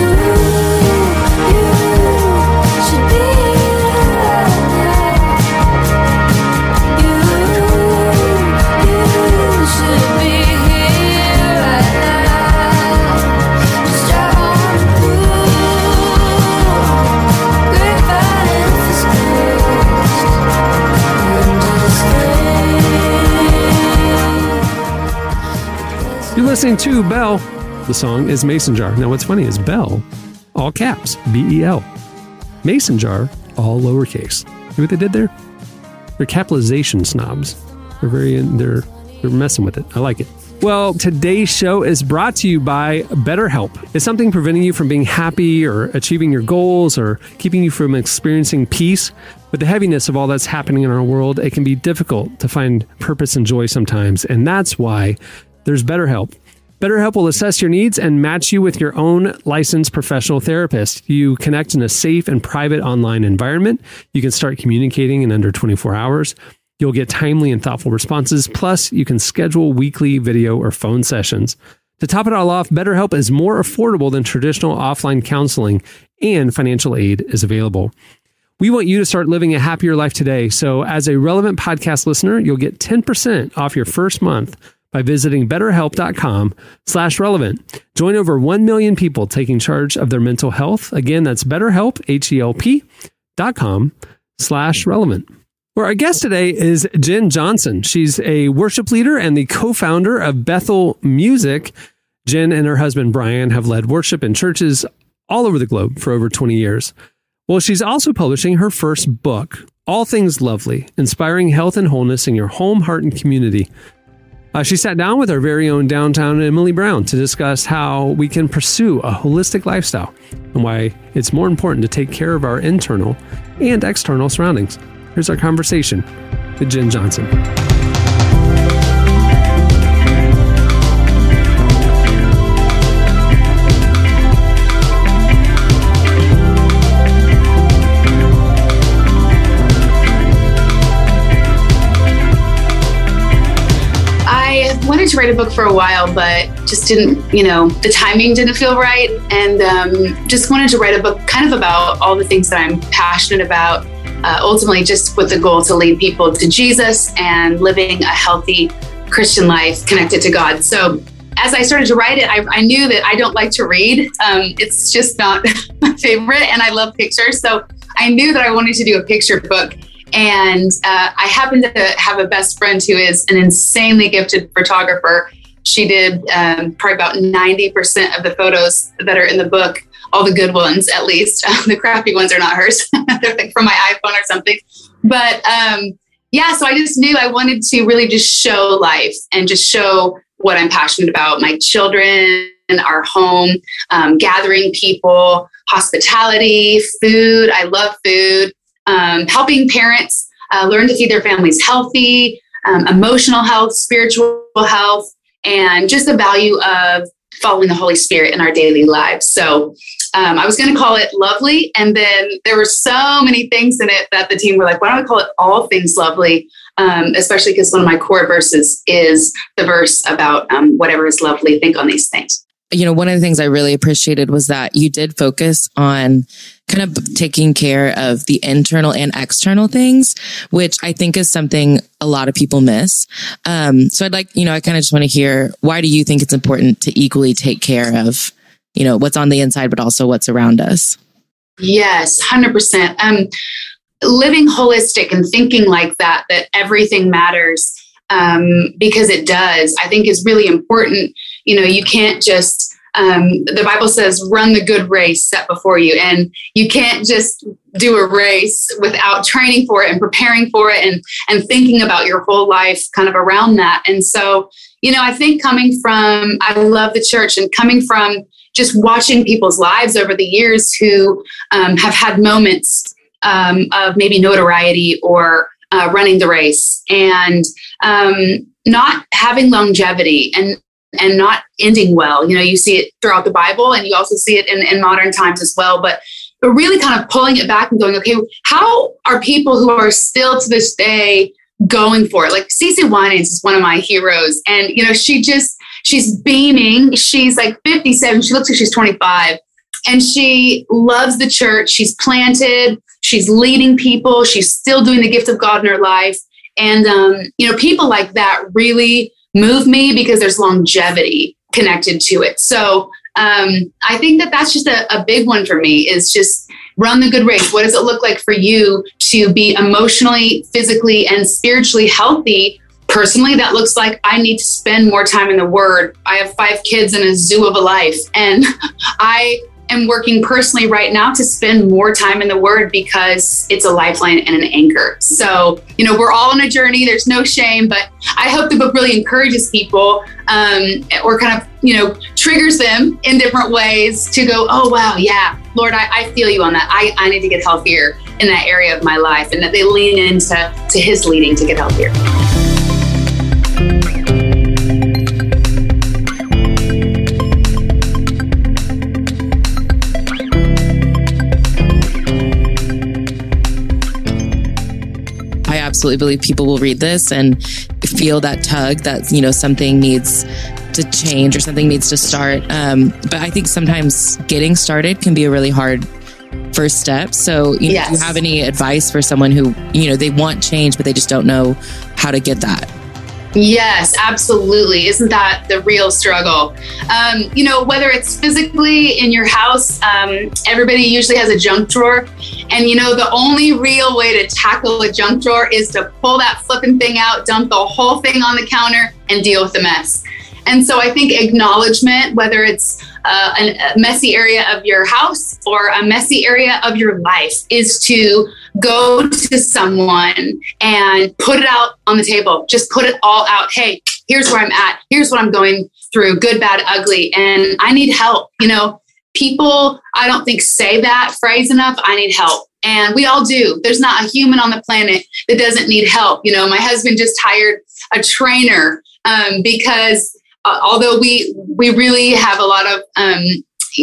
listening to BEL. The song is Mason Jar. Now, what's funny is BEL, all caps, B E L. Mason Jar, all lowercase. See what they did there? They're capitalization snobs. They're very, they're, they're messing with it. I like it. Well, today's show is brought to you by BetterHelp. Is something preventing you from being happy or achieving your goals or keeping you from experiencing peace? With the heaviness of all that's happening in our world, it can be difficult to find purpose and joy sometimes. And that's why there's BetterHelp. BetterHelp will assess your needs and match you with your own licensed professional therapist. You connect in a safe and private online environment. You can start communicating in under 24 hours. You'll get timely and thoughtful responses. Plus, you can schedule weekly video or phone sessions. To top it all off, BetterHelp is more affordable than traditional offline counseling, and financial aid is available. We want you to start living a happier life today. So, as a relevant podcast listener, you'll get 10% off your first month by visiting betterhelp.com slash relevant. Join over 1 million people taking charge of their mental health. Again, that's betterhelp, H-E-L-P dot com slash relevant. Well, our guest today is Jenn Johnson. She's a worship leader and the co-founder of Bethel Music. Jenn and her husband Brian have led worship in churches all over the globe for over 20 years. Well, she's also publishing her first book, All Things Lovely, Inspiring Health and Wholeness in Your Home, Heart, and Community. Uh, she sat down with our very own downtown Emily Brown to discuss how we can pursue a holistic lifestyle and why it's more important to take care of our internal and external surroundings. Here's our conversation with Jenn Johnson. Wanted to write a book for a while, but just didn't, you know, the timing didn't feel right. And um, just wanted to write a book kind of about all the things that I'm passionate about. Uh, ultimately, just with the goal to lead people to Jesus and living a healthy Christian life connected to God. So, as I started to write it, I, I knew that I don't like to read. Um, it's just not [LAUGHS] my favorite, and I love pictures. So, I knew that I wanted to do a picture book. And uh, I happen to have a best friend who is an insanely gifted photographer. She did um, probably about 90% of the photos that are in the book, all the good ones at least. [LAUGHS] the crappy ones are not hers, [LAUGHS] they're like from my iPhone or something. But um, yeah, so I just knew I wanted to really just show life and just show what I'm passionate about my children, our home, um, gathering people, hospitality, food. I love food um, helping parents uh, learn to feed their families healthy, um, emotional health, spiritual health, and just the value of following the Holy Spirit in our daily lives. So um, I was going to call it lovely. And then there were so many things in it that the team were like, why don't we call it all things lovely? Um, especially because one of my core verses is the verse about um, whatever is lovely, think on these things you know, one of the things I really appreciated was that you did focus on kind of taking care of the internal and external things, which I think is something a lot of people miss. Um, so I'd like, you know, I kind of just want to hear why do you think it's important to equally take care of, you know, what's on the inside, but also what's around us? Yes, 100%. Um, living holistic and thinking like that, that everything matters um, because it does, I think is really important. You know, you can't just um, the Bible says, run the good race set before you. And you can't just do a race without training for it and preparing for it and, and thinking about your whole life kind of around that. And so, you know, I think coming from, I love the church and coming from just watching people's lives over the years who um, have had moments um, of maybe notoriety or uh, running the race and um, not having longevity and and not ending well. You know, you see it throughout the Bible and you also see it in, in modern times as well. But but really kind of pulling it back and going, okay, how are people who are still to this day going for it? Like CeCe Winans is one of my heroes. And, you know, she just, she's beaming. She's like 57. She looks like she's 25. And she loves the church. She's planted. She's leading people. She's still doing the gift of God in her life. And, um, you know, people like that really move me because there's longevity connected to it. So um, I think that that's just a, a big one for me is just run the good race. What does it look like for you to be emotionally, physically, and spiritually healthy personally, that looks like I need to spend more time in the Word. I have five kids and a zoo of a life, and [LAUGHS] I am working personally right now to spend more time in the Word because it's a lifeline and an anchor. So, you know, we're all on a journey. There's no shame, but I hope the book really encourages people um, or kind of, you know, triggers them in different ways to go, oh, wow, yeah, Lord, I, I feel you on that. I, I need to get healthier in that area of my life, and that they lean into to His leading to get healthier. Absolutely believe people will read this and feel that tug that, you know, something needs to change or something needs to start. Um, but I think sometimes getting started can be a really hard first step. So, you know, Yes. do you have any advice for someone who, you know, they want change, but they just don't know how to get that? Yes, absolutely. Isn't that the real struggle? Um, you know, whether it's physically in your house, um, everybody usually has a junk drawer. And, you know, the only real way to tackle a junk drawer is to pull that flipping thing out, dump the whole thing on the counter, and deal with the mess. And so I think acknowledgement, whether it's uh, a messy area of your house or a messy area of your life, is to go to someone and put it out on the table. Just put it all out. Hey, here's where I'm at. Here's what I'm going through good, bad, ugly. And I need help. You know, people, I don't think say that phrase enough. I need help. And we all do. There's not a human on the planet that doesn't need help. You know, my husband just hired a trainer um, because although we we really have a lot of um,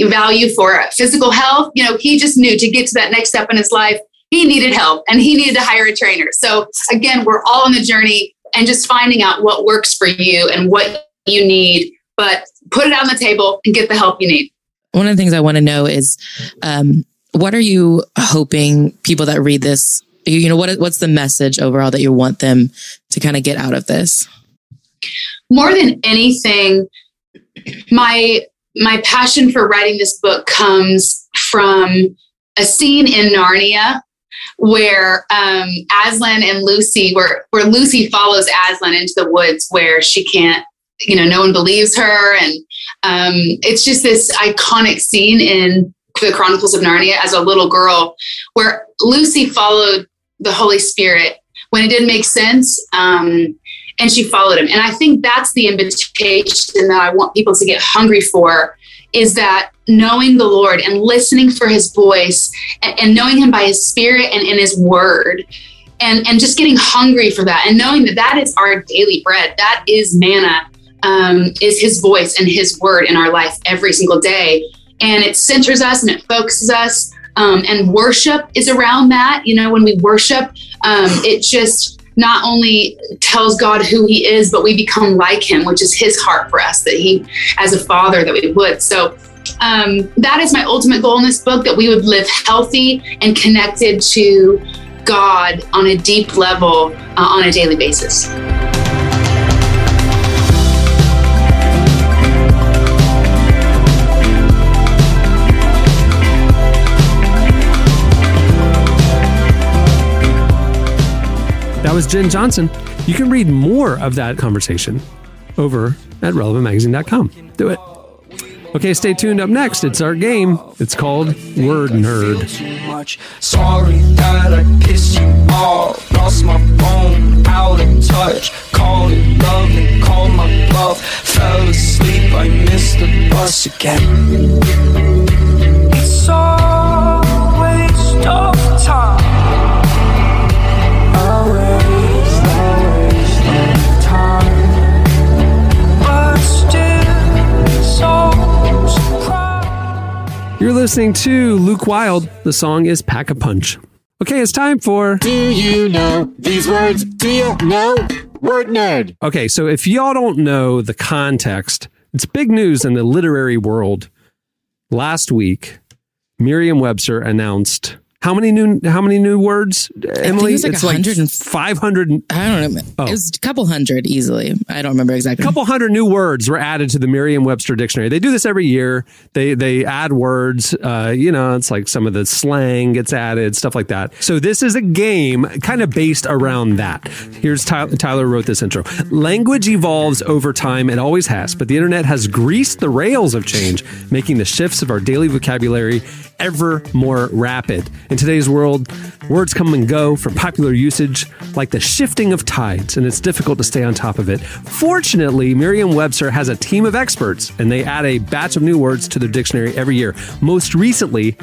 value for physical health, you know, he just knew to get to that next step in his life, he needed help and he needed to hire a trainer. So again, we're all on the journey and just finding out what works for you and what you need, but put it on the table and get the help you need. One of the things I want to know is, um, what are you hoping people that read this, you know, what, what's the message overall that you want them to kind of get out of this? More than anything, my my passion for writing this book comes from a scene in Narnia where um, Aslan and Lucy, where where Lucy follows Aslan into the woods where she can't, you know, no one believes her, and um, it's just this iconic scene in the Chronicles of Narnia as a little girl where Lucy followed the Holy Spirit when it didn't make sense. Um, and she followed him. And I think that's the invitation that I want people to get hungry for is that knowing the Lord and listening for his voice and, and knowing him by his spirit and in his word and, and just getting hungry for that and knowing that that is our daily bread. That is manna, um, is his voice and his word in our life every single day. And it centers us and it focuses us. Um, and worship is around that. You know, when we worship, um, it just not only tells God who he is, but we become like him, which is his heart for us, that he, as a father, that we would. So um, that is my ultimate goal in this book that we would live healthy and connected to God on a deep level uh, on a daily basis. That was Jenn Johnson. You can read more of that conversation over at relevantmagazine.com. Do it. Okay, stay tuned. Up next, it's our game. It's called Word Nerd. Sorry that I pissed you off. Lost my phone, out of touch. Called it love and called my. Fell asleep, I missed the bus again. It's all a waste of time. Listening to Luke Wild. The song is Pack a Punch. Okay, it's time for. Do you know these words? Do you know? Word nerd. Okay, so if y'all don't know the context, it's big news in the literary world. Last week, Merriam Webster announced How many new how many new words, Emily? it was like it's 100 and- 500 I don't know. Oh. It was a couple hundred easily. I don't remember exactly. a couple hundred new words were added to the Merriam-Webster dictionary. They do this every year. They they add words. Uh, you know, it's like some of the slang gets added, stuff like that. So this is a game kind of based around that. Here's Tyler, Tyler wrote this intro. Language evolves over time. It always has, but the internet has greased the rails of change, making the shifts of our daily vocabulary ever more rapid. In today's world, words come and go from popular usage like the shifting of tides, and it's difficult to stay on top of it. Fortunately, Merriam Webster has a team of experts, and they add a batch of new words to their dictionary every year. Most recently,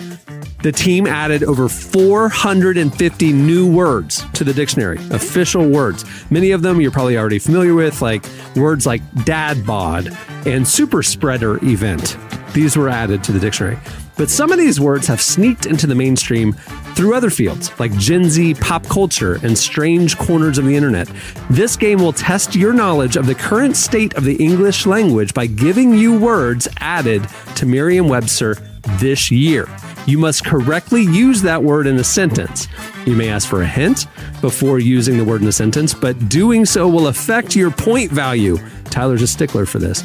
the team added over 450 new words to the dictionary, official words. Many of them you're probably already familiar with, like words like dad bod and super spreader event. These were added to the dictionary. But some of these words have sneaked into the mainstream through other fields, like Gen Z pop culture and strange corners of the internet. This game will test your knowledge of the current state of the English language by giving you words added to Merriam Webster this year. You must correctly use that word in a sentence. You may ask for a hint before using the word in a sentence, but doing so will affect your point value. Tyler's a stickler for this.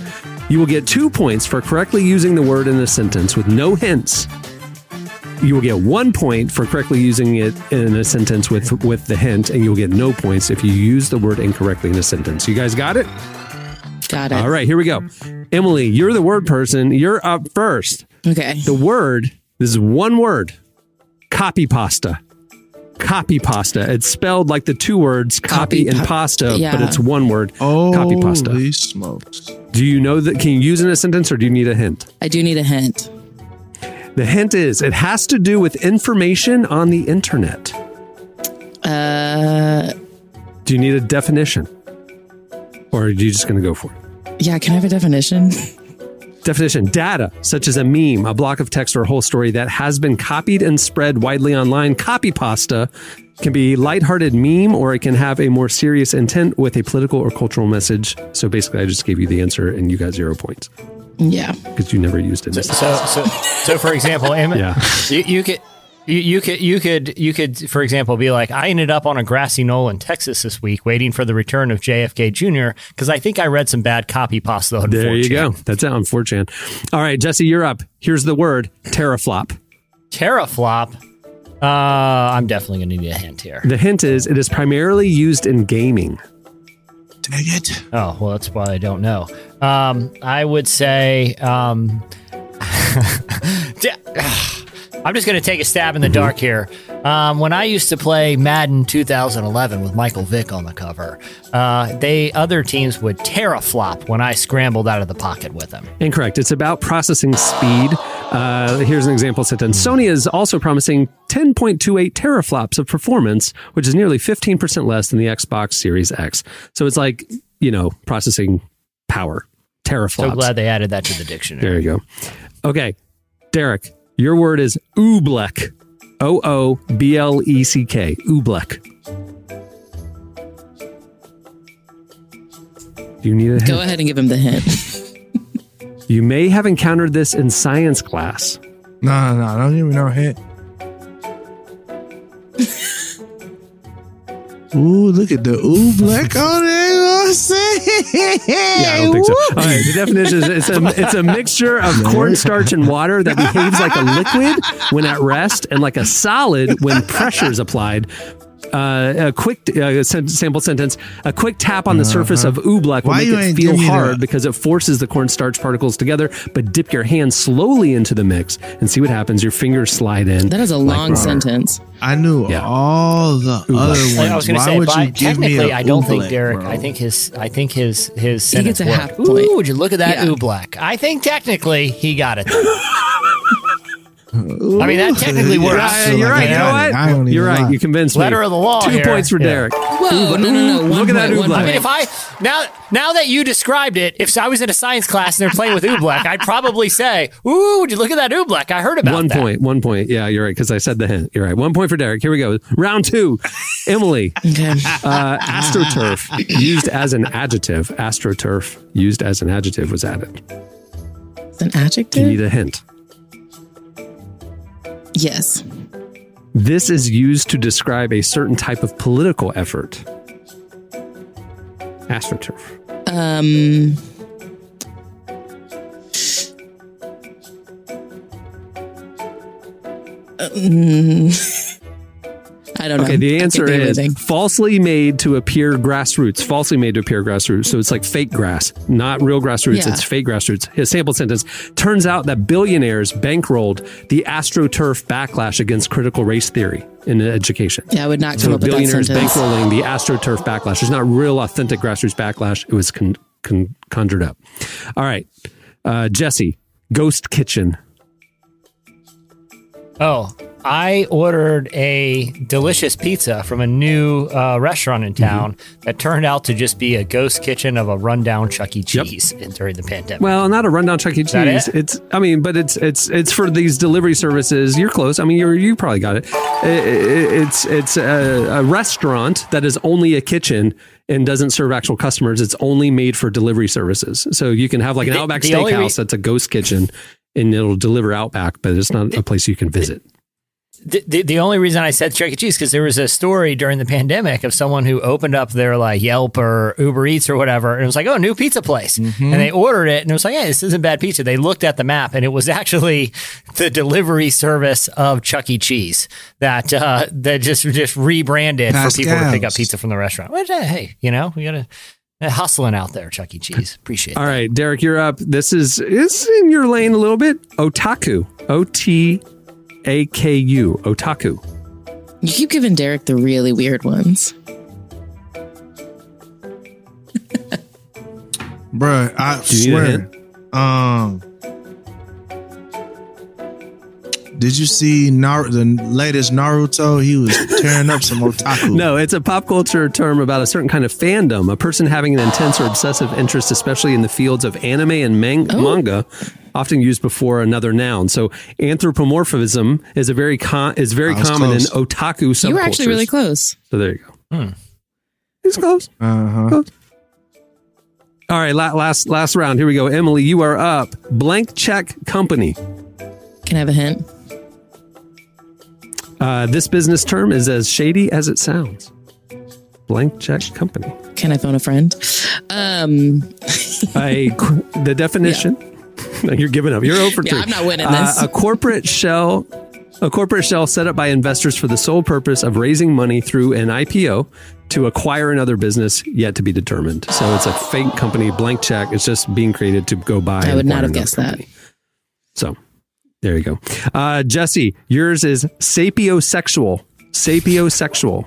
You will get two points for correctly using the word in a sentence with no hints. You will get one point for correctly using it in a sentence with, with the hint, and you'll get no points if you use the word incorrectly in a sentence. You guys got it? Got it. All right, here we go. Emily, you're the word person. You're up first. Okay. The word, this is one word copy pasta. Copy pasta. It's spelled like the two words copy, Copy and pa- pasta, yeah. but it's one word. Oh, copy pasta. Holy smokes. Do you know that? Can you use it in a sentence or do you need a hint? I do need a hint. The hint is it has to do with information on the internet. Uh, Do you need a definition? Or are you just going to go for it? yeah. Can I have a definition? [LAUGHS] Definition data, such as a meme, a block of text, or a whole story that has been copied and spread widely online. Copy pasta can be lighthearted meme or it can have a more serious intent with a political or cultural message. So basically, I just gave you the answer and you got zero points Yeah. because you never used it. So, so, so for example, Em- [LAUGHS] Yeah. you, you could. You, you could you could you could for example be like I ended up on a grassy knoll in Texas this week waiting for the return of JFK Jr. because I think I read some bad copy pasta on There you 4chan. go. That's it on 4chan. All right, Jesse, you're up. Here's the word teraflop. Teraflop. Uh, I'm definitely going to need a hint here. The hint is it is primarily used in gaming. Dang it. Oh, well, that's why I don't know. Um, I would say, um, [LAUGHS] I'm just going to take a stab in the dark here. Um, when I used to play Madden 2011 with Michael Vick on the cover, uh, they other teams would teraflop when I scrambled out of the pocket with them. Incorrect. It's about processing speed. Uh, here's an example sentence. Sony is also promising 10.28 teraflops of performance, which is nearly 15% less than the Xbox Series X. So it's like, you know, processing power. Teraflops. So glad they added that to the dictionary. There you go. Okay, Derek, your word is oobleck. O O B L E C K. Oobleck. Do you need a hint? Go ahead and give him the hint. [LAUGHS] You may have encountered this in science class. No, no, no. I Don't even know no hint. [LAUGHS] Ooh, look at the oobleck on there. You know what I'm saying? Yeah, I don't think so. All right, the definition is it's a, it's a mixture of cornstarch and water that behaves like a liquid when at rest and like a solid when pressure is applied. Uh, a quick uh, sample sentence: A quick tap on the surface of oobleck will Why make it feel hard that? because it forces the cornstarch particles together. But dip your hand slowly into the mix and see what happens. Your fingers slide in. That is a like long rubber. sentence. I knew Yeah. all the other ones. I was going to Why say, would by, you give me technically, a I don't think Derek. bro? I think his, I think his, his He sentence gets a worked. half point. Ooh, would you look at that Yeah. oobleck? I think technically he got it. [LAUGHS] I mean, that technically works. Yeah, you're right. You know I don't what? even You're right. lie. You convinced Letter me. of the law Two here. points for Yeah. Derek. Whoa, no, no, no. One Look at that point, oobleck. I mean, if I now now that you described it, if I was in a science class and they're playing with oobleck, I'd probably say, "Ooh, would you look at that oobleck? I heard about One that." point. One point. Yeah, you're right because I said the hint. You're right. One point for Derek. Here we go. Round two. Emily. Uh, astroturf used as an adjective. Astroturf used as an adjective was added. It's an Do you adjective? need a hint? Yes. This is used to describe a certain type of political effort. AstroTurf. Um, um, I don't know. Okay, the answer is losing. falsely made to appear grassroots. Falsely made to appear grassroots. So it's like fake grass, not real grassroots. Yeah. It's fake grassroots. His sample sentence turns out that billionaires bankrolled the AstroTurf backlash against critical race theory in education. Yeah, I would not come So up with that billionaires bankrolling the AstroTurf backlash. It's not real, authentic grassroots backlash. It was con- con- conjured up. All right, uh, Jesse, Ghost Kitchen. Oh, I ordered a delicious pizza from a new uh, restaurant in town that turned out to just be a ghost kitchen of a rundown Chuck E. Cheese in- during the pandemic. Well, not a rundown Chuck E. Cheese. it? It's, I mean, but it's it's it's for these delivery services. You're close. I mean, you you probably got it. I- I- It's it's a, a restaurant that is only a kitchen and doesn't serve actual customers. It's only made for delivery services. So you can have like an The- Outback Steakhouse re- that's a ghost kitchen, and it'll deliver Outback, but it's not a place you can visit. The, the, the only reason I said Chuck E. Cheese because there was a story during the pandemic of someone who opened up their like Yelp or Uber Eats or whatever, and it was like, oh, new pizza place, and they ordered it, and it was like, hey, this isn't bad pizza. They looked at the map, and it was actually [LAUGHS] the delivery service of Chuck E. Cheese that uh, that just just rebranded for people to pick up pizza from the restaurant. Which, uh, hey, you know, we gotta. uh, Hustling out there, Chuck E. Cheese. Appreciate it. All right, Derek, you're up. This is is in your lane a little bit. Otaku, O T A K U, otaku. You keep giving Derek the really weird ones. [LAUGHS] Bruh, I Do you need a swear. Um, did you see Nar- the latest Naruto? He was tearing up some [LAUGHS] otaku. No, it's a pop culture term about a certain kind of fandom, a person having an intense or obsessive interest, especially in the fields of anime and man- Oh. manga, often used before another noun. So anthropomorphism is a very con- is very I common close. in otaku subcultures. You were actually really close. So there you go. It's close. Uh huh. Close. All right, last last round. Here we go. Emily, you are up. Blank check company. Can I have a hint? Uh, this business term is as shady as it sounds. Blank check company. Can I phone a friend? Um, a [LAUGHS] the definition. You're giving up. You're over Yeah, three. I'm not winning Uh, this. a corporate shell, a corporate shell set up by investors for the sole purpose of raising money through an IPO to acquire another business yet to be determined. So it's a fake company, blank check. It's just being created to go buy. I would not have guessed that. So there you go. Uh, Jesse, yours is sapiosexual. Sapiosexual.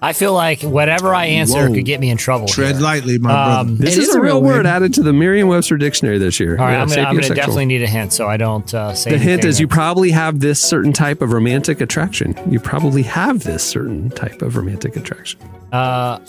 I feel like whatever I answer Whoa. could get me in trouble. Tread here. lightly, my Um, brother. This It is, is a a real real word word. added to the Merriam-Webster dictionary this year. All right, Yeah, I'm gonna, I'm gonna sapiosexual. definitely need a hint so I don't uh, say. The hint anything is you probably have this certain type of romantic attraction. You probably have this certain type of romantic attraction. Uh, [SIGHS]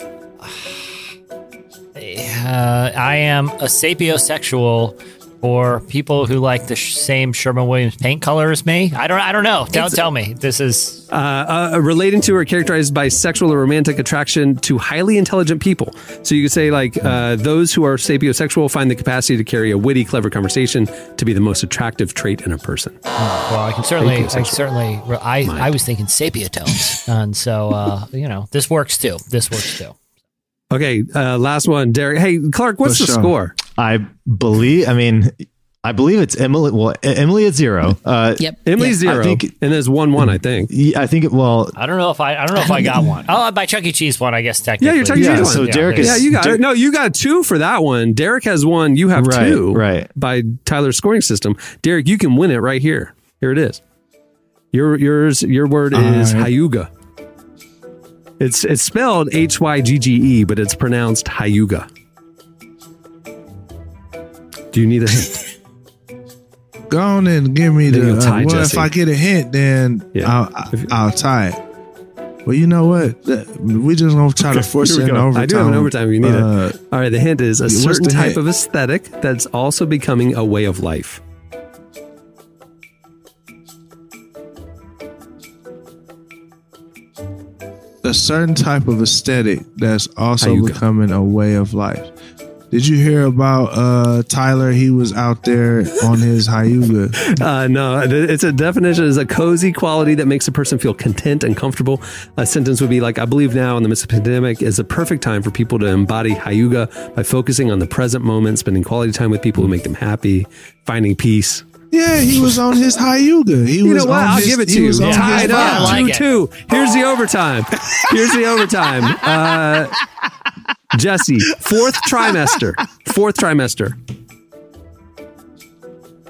uh, I am a sapiosexual for people who like the sh- same Sherman Williams paint color as me. I don't. I don't know. Don't tell me. This is Uh, uh, relating to or characterized by sexual or romantic attraction to highly intelligent people. So you could say like uh, those who are sapiosexual find the capacity to carry a witty, clever conversation to be the most attractive trait in a person. well. I can certainly. I certainly. I I was thinking sapiatones, and so uh, you know this works too. This works too. Okay, uh, last one, Derek. Hey, Clark, what's For the sure. score? I believe. I mean, I believe it's Emily. Well, Emily at zero. Uh, yep. Emily yep. zero, I think- and there's one one, I think. I think. It, well, I don't know if I. I don't know if I got one. Oh, by Chuck E. Cheese one, I guess technically. Yeah, you're Chuck E. Yeah, Cheese so one. Derek there is- Yeah, you got Der- it. No, you got two for that one. Derek has one. You have Right, two. right. By Tyler's scoring system. Derek, you can win it right here. Here it is. Your yours. Your word is right. Hyuga. It's it's spelled H Y G G E, but it's pronounced Hyuga. Do you need a hint? [LAUGHS] Go on and give me the. you'll tie uh, well, Jesse. if I get a hint, then Yeah. I'll, If- I'll, I'll tie it. Well, you know what? Th- We just gonna try to force Here it we in go. overtime. I do have an overtime if you need Uh, it. All right, the hint is a what's certain the type hint? of aesthetic that's also becoming a way of life. a certain type of aesthetic that's also becoming a way of life. Did you hear about uh, Tyler? He was out there on his Hyuga. [LAUGHS] Uh, no, it's a definition is a cozy quality that makes a person feel content and comfortable. A sentence would be like, I believe now in the midst of pandemic is a perfect time for people to embody Hyuga by focusing on the present moment, spending quality time with people who make them happy, finding peace. Yeah, he was on his Hyuga. He was You was know what? on I'll his- give it to you. was on Tied his up, I like it. two two. Here's the overtime. Here's the overtime. [LAUGHS] Uh, Jesse, fourth trimester. Fourth trimester.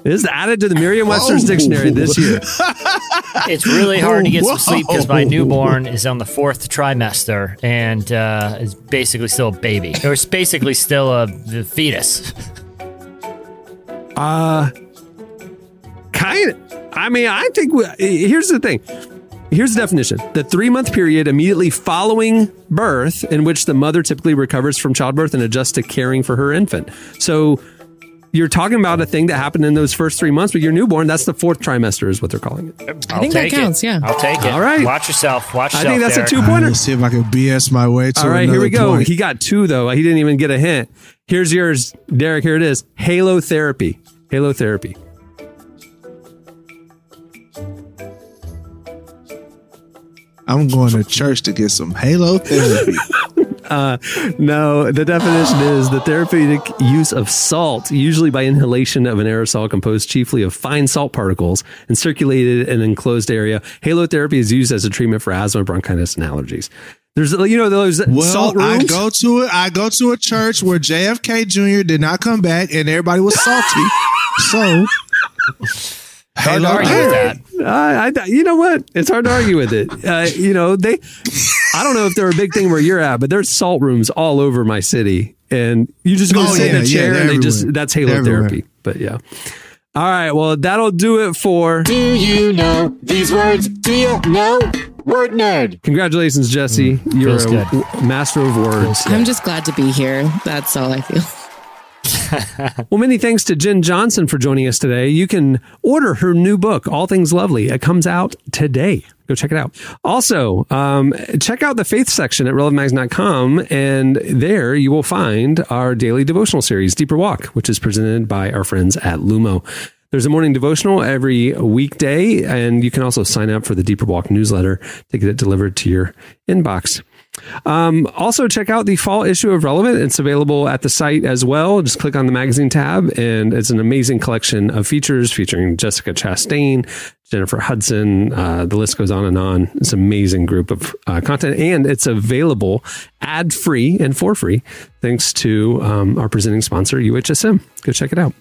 It is added to the Merriam-Webster's Oh. dictionary this year. It's really hard to get some sleep because my newborn is on the fourth trimester and uh, is basically still a baby, or it's basically still a the fetus. Uh, kind of. I mean, I think we, here's the thing. Here's the definition: the three-month period immediately following birth, in which the mother typically recovers from childbirth and adjusts to caring for her infant. So. You're talking about a thing that happened in those first three months with your newborn. That's the fourth trimester, is what they're calling it. I'll think that counts, it. yeah. I'll take it. All right. Watch yourself. Watch I yourself. think that's Derek. a two-pointer. let's see if I can BS my way to All right, here we go. point. He got two though. He didn't even get a hint. Here's yours, Derek. Here it is. Halo therapy. Halo therapy. I'm going to church to get some Halo therapy. [LAUGHS] Uh, no, the definition is the therapeutic use of salt, usually by inhalation of an aerosol composed chiefly of fine salt particles and circulated in an enclosed area. Halotherapy is used as a treatment for asthma, bronchitis, and allergies. There's, you know, those Well, salt I go to it. I go to a church where JFK Jr. did not come back, and everybody was salty. [LAUGHS] so, Hard to Halo argue with that. I, I, you know what? It's hard to argue with it. Uh, you know, they, I don't know if they're a big thing where you're at, but there's salt rooms all over my city. And you just go Oh, sit in yeah, a chair they're and they just, everywhere. that's They're halotherapy. everywhere. But yeah. All right. Well, that'll do it for. Do you know these words? Do you know? Word nerd. Congratulations, Jesse. You're feels a good. master of words. I'm just glad to be here. That's all I feel. Well, many thanks to Jenn Johnson for joining us today. You can order her new book, All Things Lovely. It comes out today. Go check it out. Also, um, check out the faith section at relevantmags.com, and there you will find our daily devotional series, Deeper Walk, which is presented by our friends at Lumo. There's a morning devotional every weekday, and you can also sign up for the Deeper Walk newsletter to get it delivered to your inbox. Um, also, check out the fall issue of Relevant. It's available at the site as well. Just click on the magazine tab, and it's an amazing collection of features featuring Jessica Chastain, Jennifer Hudson. Uh, the list goes on and on. It's an amazing group of uh, content, and it's available ad free and for free thanks to um, our presenting sponsor, UHSM. Go check it out.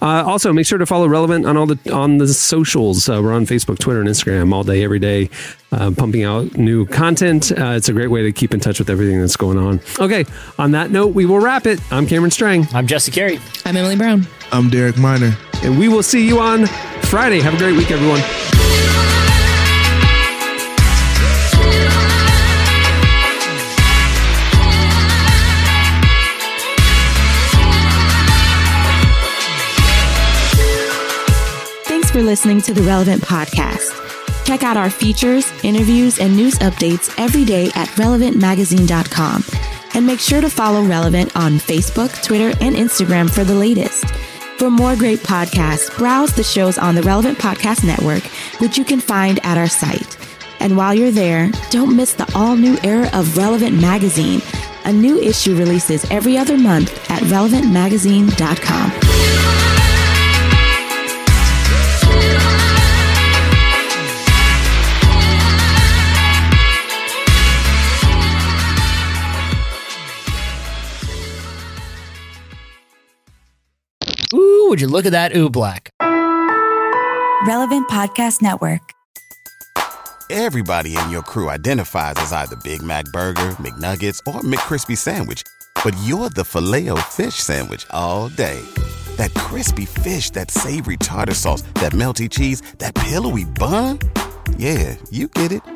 Uh, also, make sure to follow Relevant on all the on the socials. Uh, we're on Facebook, Twitter, and Instagram all day, every day, uh, pumping out new content. Uh, it's a great way to keep in touch with everything that's going on. Okay, on that note, we will wrap it. I'm Cameron Strang, I'm Jesse Carey. I'm Emily Brown. I'm Derek Minor. and we will see you on Friday. Have a great week, everyone. Thanks for listening to the Relevant Podcast. Check out our features, interviews, and news updates every day at relevantmagazine.com. And make sure to follow Relevant on Facebook, Twitter, and Instagram for the latest. For more great podcasts, browse the shows on the Relevant Podcast Network, which you can find at our site. And while you're there, don't miss the all new era of Relevant Magazine. A new issue releases every other month at relevantmagazine.com. Ooh, would you look at that? Ooh, black. Relevant Podcast Network. Everybody in your crew identifies as either Big Mac Burger, McNuggets, or McCrispy Sandwich. But you're the filet fish Sandwich all day. That crispy fish, that savory tartar sauce, that melty cheese, that pillowy bun. Yeah, you get it.